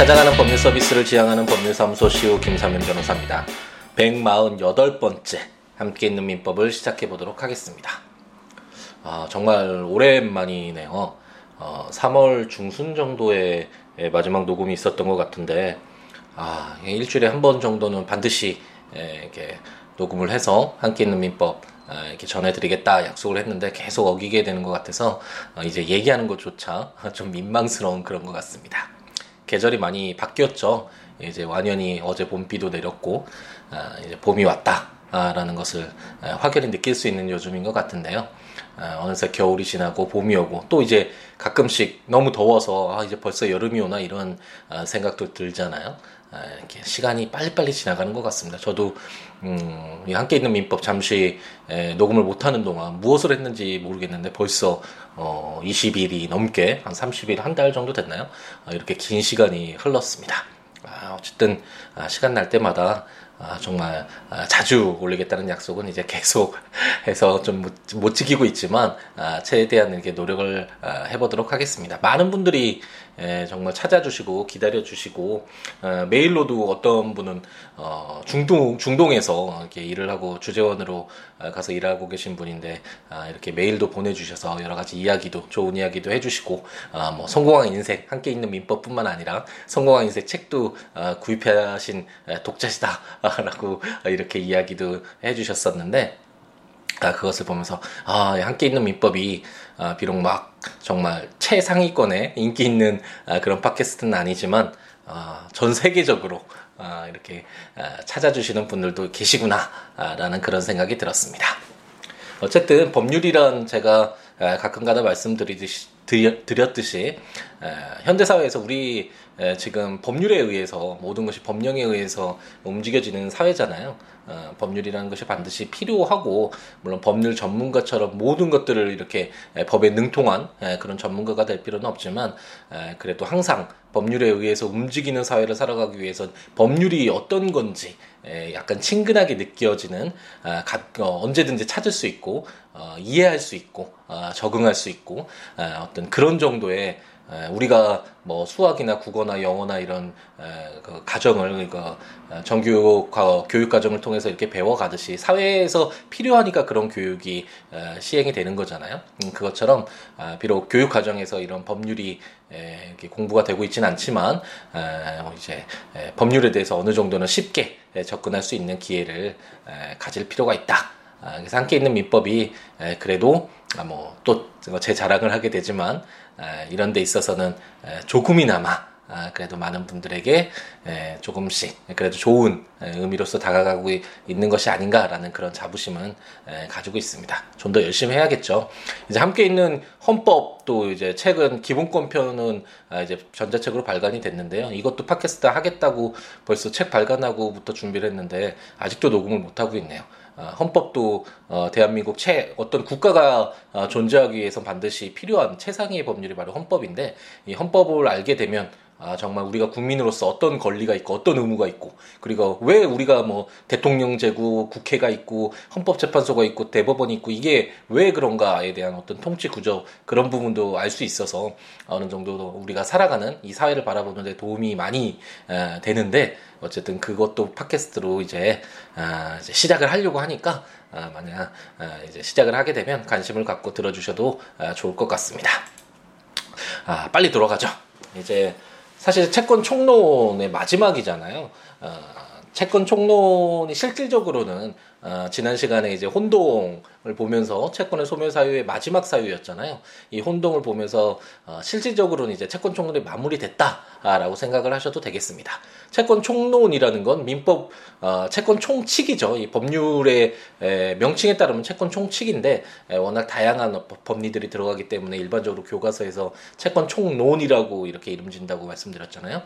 찾아가는 법률 서비스를 지향하는 법률사무소 시우 김사면 변호사입니다. 148번째 함께 있는 민법을 시작해 보도록 하겠습니다. 아, 정말 오랜만이네요. 어, 3월 중순 정도에 마지막 녹음이 있었던 것 같은데 아, 일주일에 한 번 정도는 반드시 이렇게 녹음을 해서 함께 있는 민법 아, 이렇게 전해드리겠다 약속을 했는데 계속 어기게 되는 것 같아서 어, 이제 얘기하는 것조차 좀 민망스러운 그런 것 같습니다. 계절이 많이 바뀌었죠. 이제 완연히 어제 봄비도 내렸고 아, 이제 봄이 왔다라는 것을 아, 확연히 느낄 수 있는 요즘인 것 같은데요. 어느새 겨울이 지나고 봄이 오고 또 이제 가끔씩 너무 더워서 아 이제 벌써 여름이 오나 이런 생각도 들잖아요. 아, 이렇게 시간이 빨리빨리 지나가는 것 같습니다. 저도 음, 함께 있는 민법 잠시 에, 녹음을 못하는 동안 무엇을 했는지 모르겠는데 벌써 어, 20일이 넘게 한 30일 한 달 정도 됐나요? 아, 이렇게 긴 시간이 흘렀습니다. 아, 어쨌든 아, 시간 날 때마다 아, 정말 아, 자주 올리겠다는 약속은 이제 계속 해서 좀못 지키고 있지만 아, 최대한 이렇게 노력을 아, 해보도록 하겠습니다. 많은 분들이 에, 정말 찾아주시고 기다려주시고 어, 메일로도 어떤 분은 어, 중동 중동에서 이렇게 일을 하고 주재원으로 어, 가서 일하고 계신 분인데 아, 이렇게 메일도 보내주셔서 여러 가지 이야기도 좋은 이야기도 해주시고 아, 뭐 성공한 인생 함께 있는 민법뿐만 아니라 성공한 인생 책도 아, 구입하신 독자시다라고 이렇게 이야기도 해주셨었는데. 아, 그것을 보면서 아, 함께 있는 민법이 아, 비록 막 정말 최상위권에 인기 있는 아, 그런 팟캐스트는 아니지만 아, 전 세계적으로 아, 이렇게 아, 찾아주시는 분들도 계시구나라는 그런 생각이 들었습니다. 어쨌든 법률이란 제가 아, 가끔가다 말씀드리듯이 드렸듯이 현대 사회에서 우리 지금 법률에 의해서 모든 것이 법령에 의해서 움직여지는 사회잖아요. 어, 법률이라는 것이 반드시 필요하고 물론 법률 전문가처럼 모든 것들을 이렇게 법에 능통한 그런 전문가가 될 필요는 없지만 그래도 항상 법률에 의해서 움직이는 사회를 살아가기 위해서 법률이 어떤 건지 약간 친근하게 느껴지는 아, 어, 언제든지 찾을 수 있고 어, 이해할 수 있고 적응할 수 있고 어떤 그런 정도의 우리가 뭐 수학이나 국어나 영어나 이런 그 가정을 그러니까 정규 교육 과정을 통해서 이렇게 배워 가듯이 사회에서 필요하니까 그런 교육이 시행이 되는 거잖아요. 음, 그것처럼 아, 비록 교육 과정에서 이런 법률이 공부가 되고 있지는 않지만 뭐 이제 법률에 대해서 어느 정도는 쉽게 접근할 수 있는 기회를 가질 필요가 있다. 아, 그래서 함께 있는 민법이 그래도 아, 뭐또 제 자랑을 하게 되지만 이런 데 있어서는 조금이나마 아, 그래도 많은 분들에게 조금씩 그래도 좋은 의미로서 다가가고 있는 것이 아닌가라는 그런 자부심은 가지고 있습니다. 좀 더 열심히 해야겠죠. 이제 함께 있는 헌법도 이제 최근 기본권 편은 이제 전자책으로 발간이 됐는데요. 이것도 팟캐스트 하겠다고 벌써 책 발간하고부터 준비를 했는데 아직도 녹음을 못 하고 있네요. 어, 헌법도 어, 대한민국 최 어떤 국가가 어, 존재하기 위해서 반드시 필요한 최상위의 법률이 바로 헌법인데 이 헌법을 알게 되면 아, 정말 우리가 국민으로서 어떤 권리가 있고 어떤 의무가 있고 그리고 왜 우리가 뭐 대통령제고 국회가 있고 헌법재판소가 있고 대법원이 있고 이게 왜 그런가에 대한 어떤 통치 구조 그런 부분도 알 수 있어서 어느 정도 우리가 살아가는 이 사회를 바라보는 데 도움이 많이 에, 되는데 어쨌든 그것도 팟캐스트로 이제, 아, 이제 시작을 하려고 하니까 아, 만약 아, 이제 시작을 하게 되면 관심을 갖고 들어주셔도 아, 좋을 것 같습니다. 아, 빨리 돌아가죠. 이제 사실 채권 총론의 마지막이잖아요. 어, 채권 총론이 실질적으로는 어, 지난 시간에 이제 혼동을 보면서 채권의 소멸 사유의 마지막 사유였잖아요. 이 혼동을 보면서 어, 실질적으로는 이제 채권 총론이 마무리됐다라고 생각을 하셔도 되겠습니다. 채권 총론이라는 건 민법 어, 채권 총칙이죠. 이 법률의 에, 명칭에 따르면 채권 총칙인데 에, 워낙 다양한 법리들이 들어가기 때문에 일반적으로 교과서에서 채권 총론이라고 이렇게 이름 진다고 말씀드렸잖아요.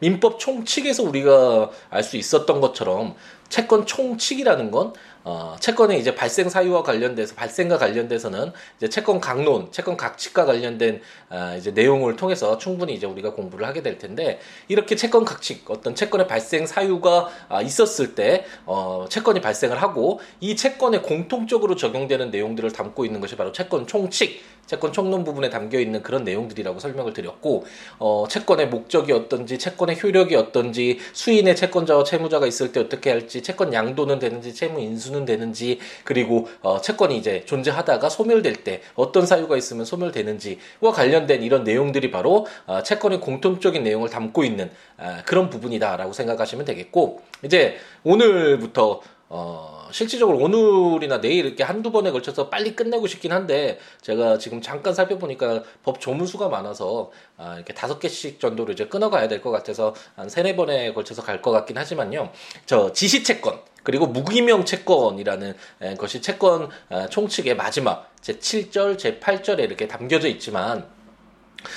민법 총칙에서 우리가 알 수 있었던 것처럼 채권 총칙이라는 건 어, 채권의 이제 발생 사유와 관련돼서 발생과 관련돼서는 이제 채권 강론, 채권 각칙과 관련된 아, 이제 내용을 통해서 충분히 이제 우리가 공부를 하게 될 텐데 이렇게 채권 각칙 어떤 채권의 발생 사유가 아, 있었을 때 어, 채권이 발생을 하고 이 채권에 공통적으로 적용되는 내용들을 담고 있는 것이 바로 채권 총칙, 채권 총론 부분에 담겨 있는 그런 내용들이라고 설명을 드렸고 어, 채권의 목적이 어떤지, 채권의 효력이 어떤지, 수인의 채권자와 채무자가 있을 때 어떻게 할지, 채권 양도는 되는지, 채무 인수 는 되는지, 그리고 어, 채권이 이제 존재하다가 소멸될 때 어떤 사유가 있으면 소멸되는지와 관련된 이런 내용들이 바로 어, 채권의 공통적인 내용을 담고 있는 어, 그런 부분이다라고 생각하시면 되겠고 이제 오늘부터 어, 실질적으로 오늘이나 내일 이렇게 한두 번에 걸쳐서 빨리 끝내고 싶긴 한데, 제가 지금 잠깐 살펴보니까 법 조문수가 많아서, 아, 이렇게 다섯 개씩 정도로 이제 끊어가야 될 것 같아서, 한 세네 번에 걸쳐서 갈 것 같긴 하지만요. 저 지시채권, 그리고 무기명 채권이라는 것이 채권 아, 총칙의 마지막, 제 7절, 제 8절에 이렇게 담겨져 있지만,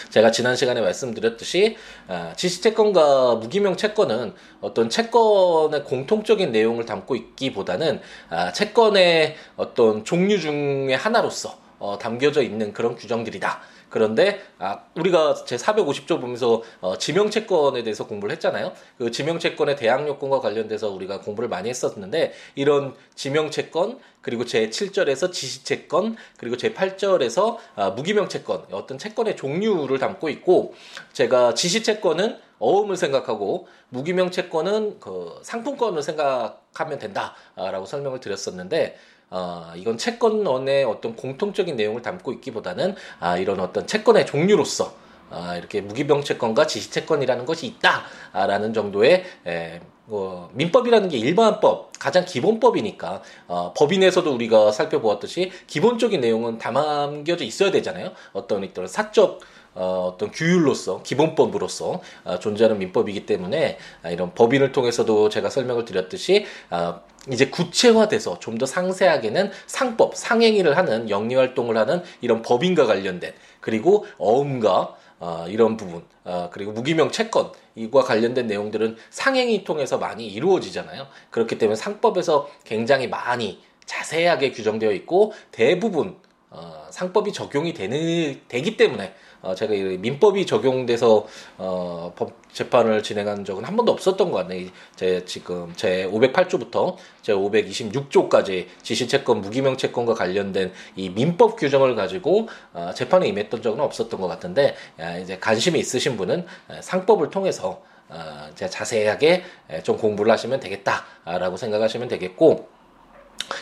제가 지난 시간에 말씀드렸듯이 아, 지시채권과 무기명 채권은 어떤 채권의 공통적인 내용을 담고 있기보다는 아, 채권의 어떤 종류 중의 하나로서 어, 담겨져 있는 그런 규정들이다. 그런데 아, 우리가 제 450조 보면서 어, 지명채권에 대해서 공부를 했잖아요. 그 지명채권의 대항 요건과 관련돼서 우리가 공부를 많이 했었는데 이런 지명채권 그리고 제 7절에서 지시채권 그리고 제 8절에서 아, 무기명채권 어떤 채권의 종류를 담고 있고 제가 지시채권은 어음을 생각하고 무기명 채권은 그 상품권을 생각하면 된다라고 설명을 드렸었는데 어, 이건 채권원의 어떤 공통적인 내용을 담고 있기보다는 아, 이런 어떤 채권의 종류로서 아, 이렇게 무기병 채권과 지시 채권이라는 것이 있다라는 정도의 에, 뭐, 민법이라는 게 일반법 가장 기본법이니까 어, 법인에서도 우리가 살펴보았듯이 기본적인 내용은 담겨져 있어야 되잖아요. 어떤 이런 사적 어, 어떤 규율로서 기본법으로서 어, 존재하는 민법이기 때문에 아, 이런 법인을 통해서도 제가 설명을 드렸듯이 아, 이제 구체화돼서 좀 더 상세하게는 상법, 상행위를 하는 영리 활동을 하는 이런 법인과 관련된 그리고 어음과 어, 이런 부분 어, 그리고 무기명 채권 이와 관련된 내용들은 상행위 통해서 많이 이루어지잖아요. 그렇기 때문에 상법에서 굉장히 많이 자세하게 규정되어 있고 대부분 어, 상법이 적용이 되는 되기 때문에 어, 제가 이 민법이 적용돼서 어, 법 재판을 진행한 적은 한 번도 없었던 것 같네요. 제 지금 제 508조부터 제 526조까지 지시채권, 무기명 채권과 관련된 이 민법 규정을 가지고 어, 재판에 임했던 적은 없었던 것 같은데 야, 이제 관심이 있으신 분은 상법을 통해서 어, 자세하게 좀 공부를 하시면 되겠다라고 생각하시면 되겠고.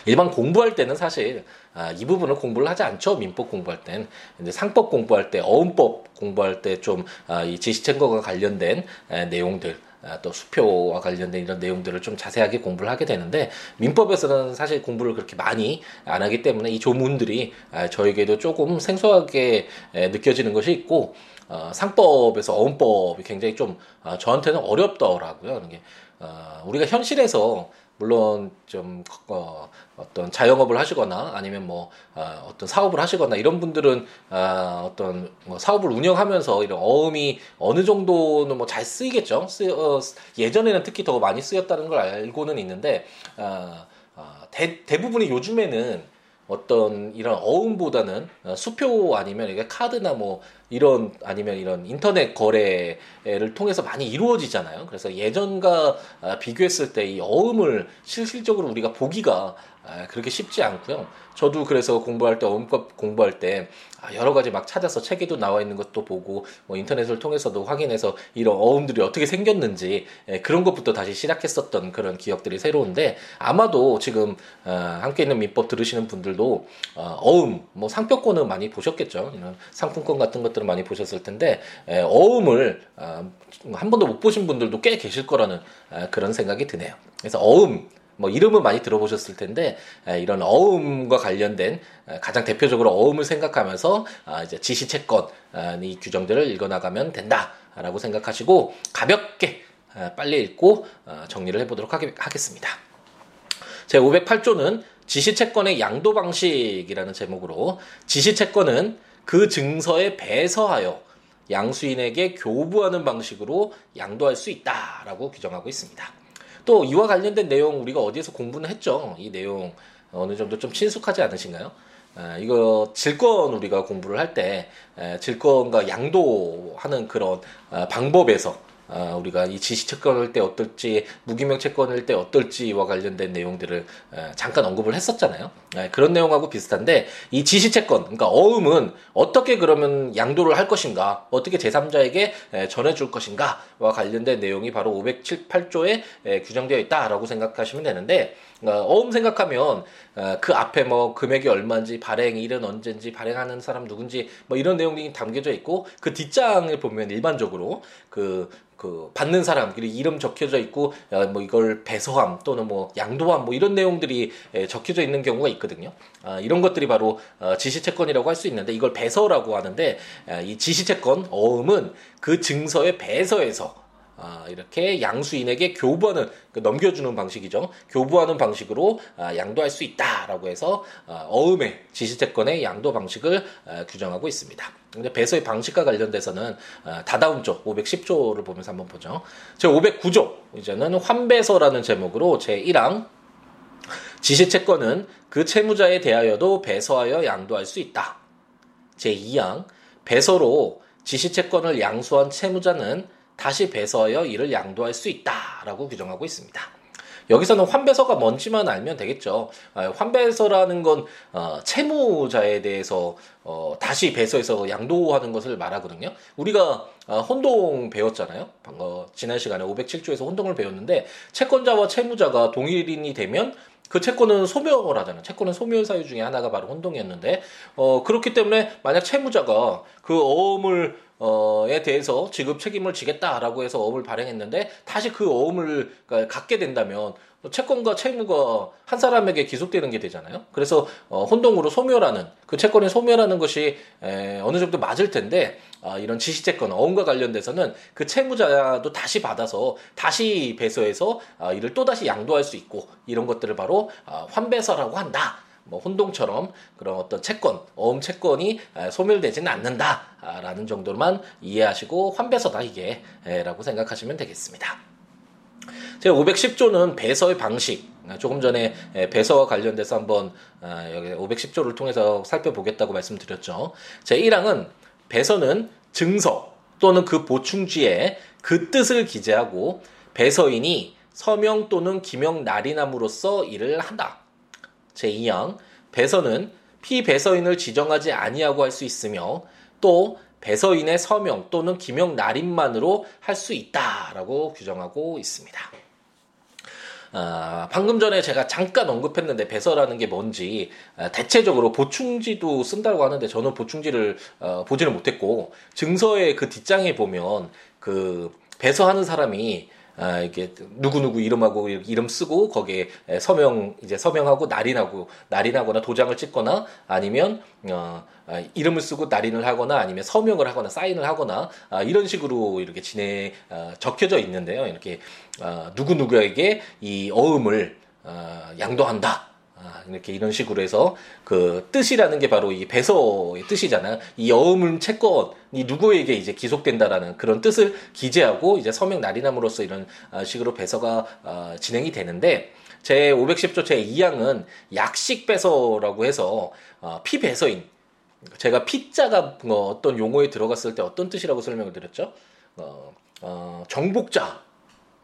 일반 공부할 때는 사실 아, 이 부분을 공부를 하지 않죠 민법 공부할 땐 이제 상법 공부할 때 어음법 공부할 때 좀이 아, 지시채권과 관련된 에, 내용들 아, 또 수표와 관련된 이런 내용들을 좀 자세하게 공부를 하게 되는데 민법에서는 사실 공부를 그렇게 많이 안 하기 때문에 이 조문들이 아, 저에게도 조금 생소하게 에, 느껴지는 것이 있고 어, 상법에서 어음법이 굉장히 좀 어, 저한테는 어렵더라고요. 이게 어, 우리가 현실에서 물론 좀 어, 어떤 자영업을 하시거나 아니면 뭐 어, 어떤 사업을 하시거나 이런 분들은 어, 어떤 뭐 사업을 운영하면서 이런 어음이 어느 정도는 뭐 잘 쓰이겠죠. 쓰, 어, 예전에는 특히 더 많이 쓰였다는 걸 알고는 있는데 어, 어, 대, 대부분이 요즘에는 어떤 이런 어음보다는 어, 수표 아니면 이게 카드나 뭐 이런 아니면 이런 인터넷 거래를 통해서 많이 이루어지잖아요. 그래서 예전과 아, 비교했을 때 이 어음을 실질적으로 우리가 보기가 아, 그렇게 쉽지 않고요. 저도 그래서 공부할 때 어음법 공부할 때 아, 여러 가지 막 찾아서 책에도 나와 있는 것도 보고 뭐 인터넷을 통해서도 확인해서 이런 어음들이 어떻게 생겼는지 예, 그런 것부터 다시 시작했었던 그런 기억들이 새로운데 아마도 지금 어, 함께 있는 민법 들으시는 분들도 어, 어음 뭐 상표권은 많이 보셨겠죠. 이런 상품권 같은 것들은 많이 보셨을 텐데 예, 어음을 어, 한 번도 못 보신 분들도 꽤 계실 거라는 그런 생각이 드네요. 그래서 어음 뭐 이름은 많이 들어보셨을 텐데 이런 어음과 관련된 가장 대표적으로 어음을 생각하면서 아, 이제 지시채권 아, 이 규정들을 읽어나가면 된다라고 생각하시고 가볍게 빨리 읽고 어, 정리를 해보도록 하겠습니다. 제 508조는 지시채권의 양도 방식이라는 제목으로 지시채권은 그 증서에 배서하여 양수인에게 교부하는 방식으로 양도할 수 있다라고 규정하고 있습니다. 또 이와 관련된 내용 우리가 어디에서 공부는 했죠. 이 내용 어느 정도 좀 친숙하지 않으신가요? 에, 이거 질권 우리가 공부를 할 때 질권과 양도하는 그런 어, 방법에서 어, 우리가 이 지시 채권을 때 어떨지 무기명 채권을 때 어떨지와 관련된 내용들을 에, 잠깐 언급을 했었잖아요. 에, 그런 내용하고 비슷한데 이 지시 채권 그러니까 어음은 어떻게 그러면 양도를 할 것인가 어떻게 제3자에게 에, 전해줄 것인가와 관련된 내용이 바로 578조에 에, 규정되어 있다라고 생각하시면 되는데 어, 어음 생각하면 어, 그 앞에 뭐 금액이 얼마인지 발행일은 언제인지 발행하는 사람 누군지 뭐 이런 내용이 담겨져 있고 그 뒷장을 보면 일반적으로 그, 그 받는 사람 그리고 이름 적혀져 있고 어, 뭐 이걸 배서함 또는 뭐 양도함 뭐 이런 내용들이 적혀져 있는 경우가 있거든요. 아, 이런 것들이 바로 지시채권이라고 할 수 있는데 이걸 배서라고 하는데 이 지시채권 어음은 그 증서의 배서에서 아, 이렇게 양수인에게 교부하는 그 넘겨주는 방식이죠. 교부하는 방식으로 아, 양도할 수 있다라고 해서 아, 어음의 지시채권의 양도 방식을 아, 규정하고 있습니다. 근데 배서의 방식과 관련돼서는 아, 다다음 조 510조를 보면서 한번 보죠. 제 509조 이제는 환배서라는 제목으로 제 1항 지시채권은 그 채무자에 대하여도 배서하여 양도할 수 있다. 제 2항 배서로 지시채권을 양수한 채무자는 다시 배서하여 이를 양도할 수 있다라고 규정하고 있습니다. 여기서는 환배서가 뭔지만 알면 되겠죠. 아, 환배서라는 건 어, 채무자에 대해서 어, 다시 배서해서 양도하는 것을 말하거든요. 우리가 어, 혼동 배웠잖아요. 방금 지난 시간에 507조에서 혼동을 배웠는데 채권자와 채무자가 동일인이 되면 그 채권은 소멸을 하잖아요. 채권은 소멸 사유 중에 하나가 바로 혼동이었는데 어, 그렇기 때문에 만약 채무자가 그 어음을 어 에 대해서 지급 책임을 지겠다라고 해서 어음을 발행했는데 다시 그 어음을 갖게 된다면 채권과 채무가 한 사람에게 기속되는 게 되잖아요. 그래서 어, 혼동으로 소멸하는 그 채권이 소멸하는 것이 에, 어느 정도 맞을 텐데 아, 이런 지시채권 어음과 관련돼서는 그 채무자도 다시 받아서 다시 배서해서 아, 이를 또 다시 양도할 수 있고 이런 것들을 바로 아, 환배서라고 한다. 뭐 혼동처럼 그런 어떤 채권, 어음 채권이 소멸되지는 않는다라는 정도로만 이해하시고 환배서다 이게 라고 생각하시면 되겠습니다. 제 510조는 배서의 방식, 조금 전에 배서와 관련돼서 한번 여기 510조를 통해서 살펴보겠다고 말씀드렸죠. 제 1항은 배서는 증서 또는 그 보충지에 그 뜻을 기재하고 배서인이 서명 또는 기명 날인함으로써 일을 한다. 제2항 배서는 피배서인을 지정하지 아니하고 할 수 있으며 또 배서인의 서명 또는 기명 날인만으로 할 수 있다라고 규정하고 있습니다. 아, 방금 전에 제가 잠깐 언급했는데 배서라는 게 뭔지 아, 대체적으로 보충지도 쓴다고 하는데 저는 보충지를 어, 보지는 못했고 증서의 그 뒷장에 보면 그 배서하는 사람이 아, 이게 누구누구 이름하고 이름 쓰고 거기에 서명 이제 서명하고 날인하고 날인하거나 도장을 찍거나 아니면 어, 아, 이름을 쓰고 날인을 하거나 아니면 서명을 하거나 사인을 하거나 아, 이런 식으로 이렇게 진행 아, 적혀져 있는데요. 이렇게 아, 누구 누구에게 이 어음을 아, 양도한다. 아, 이렇게 이런 식으로 해서 그 뜻이라는 게 바로 이 배서의 뜻이잖아요. 이 어음은 채권이 누구에게 이제 기속된다라는 그런 뜻을 기재하고 이제 서명 날인함으로써 이런 아, 식으로 배서가 아, 진행이 되는데 제 510조 제 2항은 약식 배서라고 해서 피배서인 제가 피자가 뭐 어떤 용어에 들어갔을 때 어떤 뜻이라고 설명을 드렸죠? 어, 어, 정복자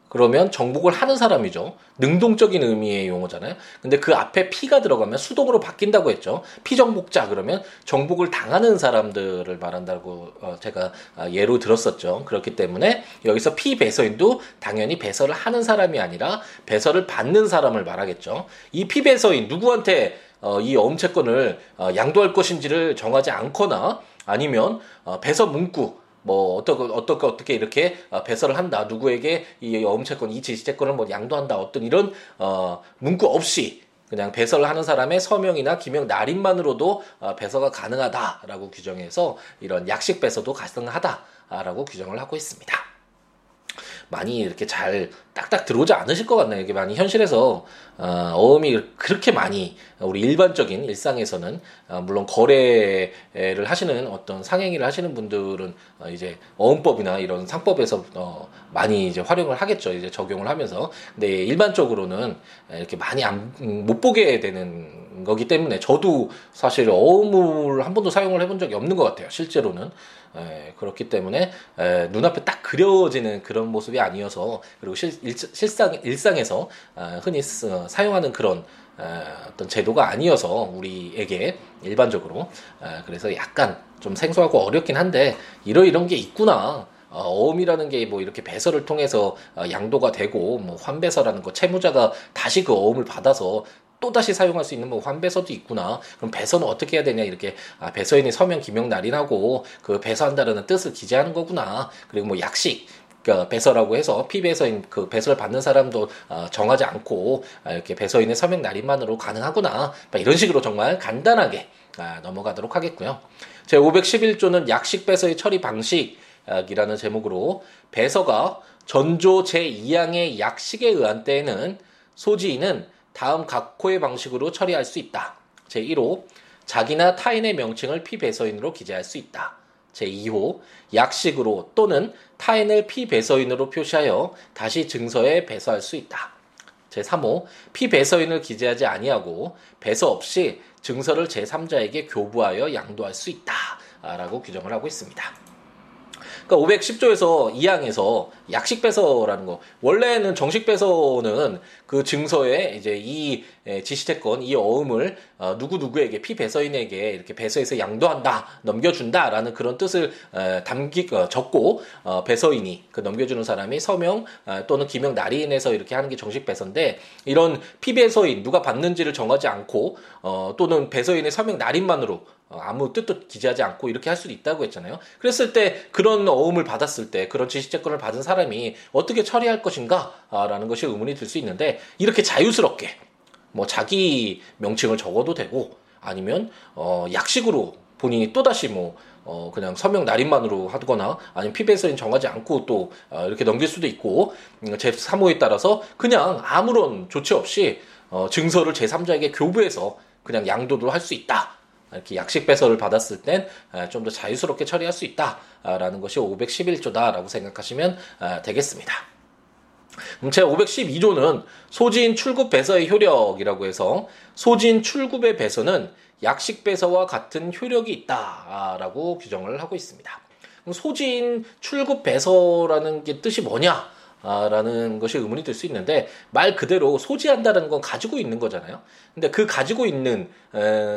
그러면 정복을 하는 사람이죠. 능동적인 의미의 용어잖아요. 근데 그 앞에 피가 들어가면 수동으로 바뀐다고 했죠. 피정복자 그러면 정복을 당하는 사람들을 말한다고 어, 제가 아, 예로 들었었죠. 그렇기 때문에 여기서 피배서인도 당연히 배서를 하는 사람이 아니라 배서를 받는 사람을 말하겠죠. 이 피배서인 누구한테 어, 이 엄채권을 어, 양도할 것인지를 정하지 않거나 아니면 배서 문구 뭐 어떻게 어떻게 어떻게 이렇게 어, 배설을 한다 누구에게 이 어음채권 이 지시채권을 뭐 양도한다 어떤 이런 어 문구 없이 그냥 배설을 하는 사람의 서명이나 기명 날인만으로도 어, 배서가 가능하다라고 규정해서 이런 약식 배서도 가능하다라고 규정을 하고 있습니다. 많이 이렇게 잘 딱딱 들어오지 않으실 것 같네요. 이게 많이 현실에서 어, 어음이 그렇게 많이 우리 일반적인 일상에서는 어, 물론 거래를 하시는 어떤 상행위를 하시는 분들은 어, 이제 어음법이나 이런 상법에서 어, 많이 이제 활용을 하겠죠. 이제 적용을 하면서 근데 일반적으로는 이렇게 많이 안, 못 보게 되는 거기 때문에 저도 사실 어음을 한 번도 사용을 해본 적이 없는 것 같아요. 실제로는 에, 그렇기 때문에 에, 눈앞에 딱 그려지는 그런 모습이 아니어서 그리고 실, 일, 실상 일상에서 어, 흔히 쓰, 사용하는 그런 어, 어떤 제도가 아니어서 우리에게 일반적으로 어, 그래서 약간 좀 생소하고 어렵긴 한데 이러 이런 게 있구나. 어, 음이라는 게 뭐 이렇게 배설을 통해서 어, 양도가 되고 뭐 환배서라는 거 채무자가 다시 그 어음을 받아서 또 다시 사용할 수 있는 뭐 환배서도 있구나. 그럼 배서는 어떻게 해야 되냐 이렇게 아, 배서인이 서명 기명 날인하고 그 배서한다라는 뜻을 기재하는 거구나. 그리고 뭐 약식 그 배서라고 해서 피배서인 그 배서를 받는 사람도 어, 정하지 않고 아, 이렇게 배서인의 서명 날인만으로 가능하구나. 이런 식으로 정말 간단하게 아, 넘어가도록 하겠고요. 제 511조는 약식 배서의 처리 방식이라는 제목으로 배서가 전조 제2항의 약식에 의한 때에는 소지인은 다음 각호의 방식으로 처리할 수 있다. 제1호 자기나 타인의 명칭을 피배서인으로 기재할 수 있다. 제2호 약식으로 또는 타인을 피배서인으로 표시하여 다시 증서에 배서할 수 있다. 제3호 피배서인을 기재하지 아니하고 배서 없이 증서를 제3자에게 교부하여 양도할 수 있다. 라고 규정을 하고 있습니다. 그러니까 510조에서 2항에서 약식 배서라는 거. 원래는 정식 배서는 그 증서에 이제 이 지시태권 이 어음을 어, 누구 누구에게 피배서인에게 이렇게 배서해서 양도한다 넘겨준다라는 그런 뜻을 담기 어, 적고 어, 배서인이 그 넘겨주는 사람이 서명 또는 기명 날인해서 이렇게 하는 게 정식 배서인데 이런 피배서인 누가 받는지를 정하지 않고 또는 배서인의 서명 날인만으로 어, 아무 뜻도 기재하지 않고 이렇게 할 수도 있다고 했잖아요. 그랬을 때 그런 어음을 받았을 때 그런 지시채권을 받은 사람이 어떻게 처리할 것인가라는 것이 의문이 들 수 있는데 이렇게 자유스럽게 뭐 자기 명칭을 적어도 되고 아니면 어 약식으로 본인이 또다시 뭐 어, 그냥 서명 날인만으로 하거나 아니면 피배서인 정하지 않고 또 어, 이렇게 넘길 수도 있고 음, 제3호에 따라서 그냥 아무런 조치 없이 어, 증서를 제3자에게 교부해서 그냥 양도도 할 수 있다. 이렇게 약식 배설을 받았을 땐 좀 더 자유스럽게 처리할 수 있다라는 것이 511조다라고 생각하시면 되겠습니다. 제 512조는 소진 출급 배서의 효력이라고 해서 소진 출급의 배서는 약식 배서와 같은 효력이 있다라고 규정을 하고 있습니다. 소진 출급 배서라는 게 뜻이 뭐냐? 라는 것이 의문이 들 수 있는데 말 그대로 소지한다는 건 가지고 있는 거잖아요. 근데 그 가지고 있는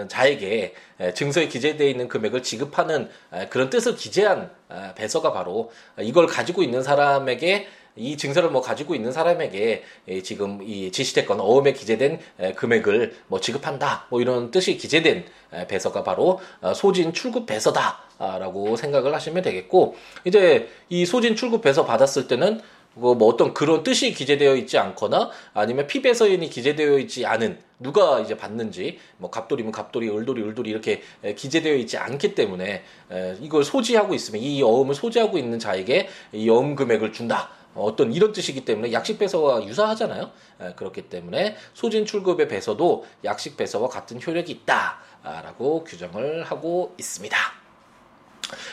자에게 증서에 기재되어 있는 금액을 지급하는 그런 뜻을 기재한 배서가 바로 이걸 가지고 있는 사람에게 이 증서를 뭐 가지고 있는 사람에게 지금 이 지시태권 어음에 기재된 금액을 뭐 지급한다 뭐 이런 뜻이 기재된 배서가 바로 어, 소진 출급 배서다라고 생각을 하시면 되겠고 이제 이 소진 출급 배서 받았을 때는 뭐 어떤 그런 뜻이 기재되어 있지 않거나 아니면 피배서인이 기재되어 있지 않은 누가 이제 받는지 뭐 갑돌이면 갑돌이 을돌이 을돌이 이렇게 기재되어 있지 않기 때문에 이걸 소지하고 있으면 이 어음을 소지하고 있는 자에게 이 어음 금액을 준다. 어떤 이런 뜻이기 때문에 약식 배서와 유사하잖아요. 그렇기 때문에 소진 출급의 배서도 약식 배서와 같은 효력이 있다라고 규정을 하고 있습니다.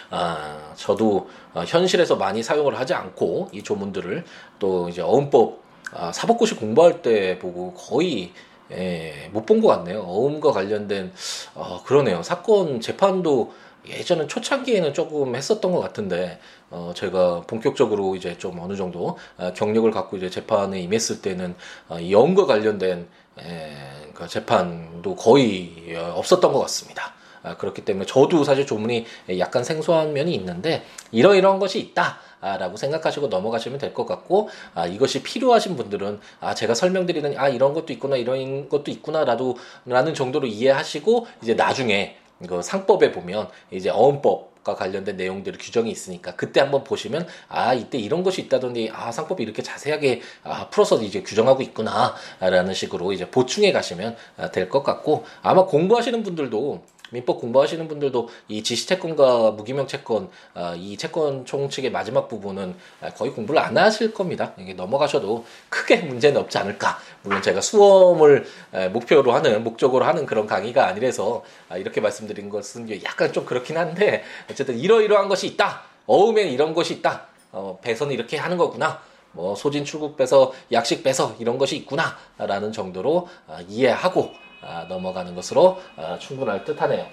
아, 저도 어, 현실에서 많이 사용을 하지 않고 이 조문들을 또 이제 어음법 아, 사법고시 공부할 때 보고 거의 예, 못 본 것 같네요. 어음과 관련된 어, 그러네요. 사건 재판도 예전에 초창기에는 조금 했었던 것 같은데 어, 제가 본격적으로 이제 좀 어느 정도 어, 경력을 갖고 이제 재판에 임했을 때는 어, 이 어음과 관련된 에, 그 재판도 거의 어, 없었던 것 같습니다. 아, 그렇기 때문에 저도 사실 조문이 약간 생소한 면이 있는데 이러이러한 것이 있다. 라고 생각하시고 넘어가시면 될 것 같고 아, 이것이 필요하신 분들은 아 제가 설명드리는 아 이런 것도 있구나 이런 것도 있구나라도 라는 정도로 이해하시고 이제 나중에 그 상법에 보면 이제 어음법 과 관련된 내용들을 규정이 있으니까 그때 한번 보시면 아 이때 이런 것이 있다더니 아 상법이 이렇게 자세하게 아, 풀어서 이제 규정하고 있구나라는 식으로 이제 보충해 가시면 아, 될것 같고 아마 공부하시는 분들도 민법 공부하시는 분들도 이 지시채권과 무기명 채권 아, 이 채권 총칙의 마지막 부분은 거의 공부를 안 하실 겁니다. 이게 넘어가셔도 크게 문제는 없지 않을까. 물론 제가 수험을 목표로 하는 목적으로 하는 그런 강의가 아니라서 아, 이렇게 말씀드린 것은 약간 좀 그렇긴 한데 어쨌든 이러이러한 것이 있다. 어음엔 이런 것이 있다. 어, 배선은 이렇게 하는 거구나. 뭐 소진 출국 빼서 약식 빼서 이런 것이 있구나라는 정도로 아, 이해하고 아, 넘어가는 것으로 아, 충분할 듯하네요.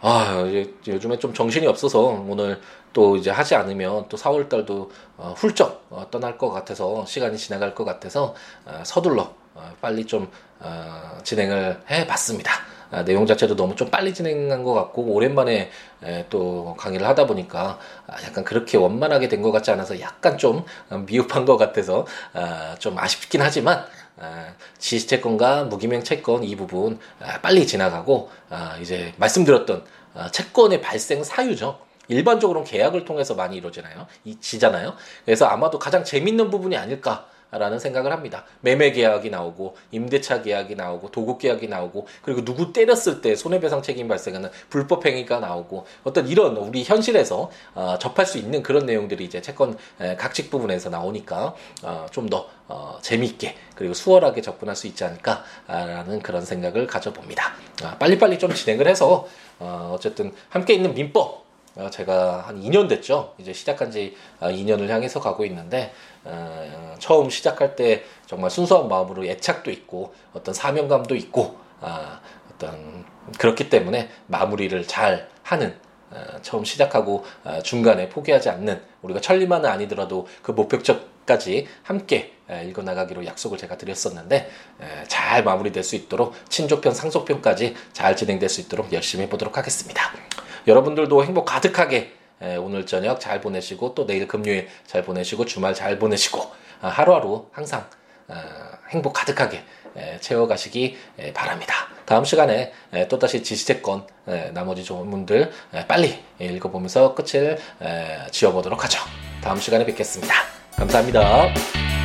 아, 요즘에 좀 정신이 없어서 오늘 또 이제 하지 않으면 또 4월 달도 어, 훌쩍 어, 떠날 것 같아서 시간이 지나갈 것 같아서 서둘러 빨리 좀 진행을 해 봤습니다. 아, 내용 자체도 너무 좀 빨리 진행한 것 같고 오랜만에 에, 또 강의를 하다 보니까 아, 약간 그렇게 원만하게 된 것 같지 않아서 약간 좀 미흡한 것 같아서 아, 좀 아쉽긴 하지만 아, 지시채권과 무기명 채권 이 부분 아, 빨리 지나가고 아, 이제 말씀드렸던 아, 채권의 발생 사유죠. 일반적으로는 계약을 통해서 많이 이루어지나요? 이 지잖아요. 그래서 아마도 가장 재밌는 부분이 아닐까. 라는 생각을 합니다. 매매 계약이 나오고 임대차 계약이 나오고 도급 계약이 나오고 그리고 누구 때렸을 때 손해배상 책임 발생하는 불법 행위가 나오고 어떤 이런 우리 현실에서 어, 접할 수 있는 그런 내용들이 이제 채권 에, 각직 부분에서 나오니까 어, 좀더 어, 재미있게 그리고 수월하게 접근할 수 있지 않을까라는 그런 생각을 가져봅니다. 아, 빨리빨리 좀 진행을 해서 어, 어쨌든 함께 있는 민법 어, 제가 한 2년 됐죠. 이제 시작한 지 2년을 어, 향해서 가고 있는데 어, 처음 시작할 때 정말 순수한 마음으로 애착도 있고 어떤 사명감도 있고 아, 어떤 그렇기 때문에 마무리를 잘 하는 처음 시작하고 중간에 포기하지 않는 우리가 천리만은 아니더라도 그 목표점까지 함께 읽어 나가기로 약속을 제가 드렸었는데 잘 마무리될 수 있도록 친족편 상속편까지 잘 진행될 수 있도록 열심히 해보도록 하겠습니다. 여러분들도 행복 가득하게 오늘 저녁 잘 보내시고 또 내일 금요일 잘 보내시고 주말 잘 보내시고 아, 하루하루 항상 아, 행복 가득하게 채워가시기 바랍니다. 다음 시간에 또다시 지시채권 나머지 좋은 분들 빨리 읽어보면서 끝을 지어보도록 하죠. 다음 시간에 뵙겠습니다. 감사합니다.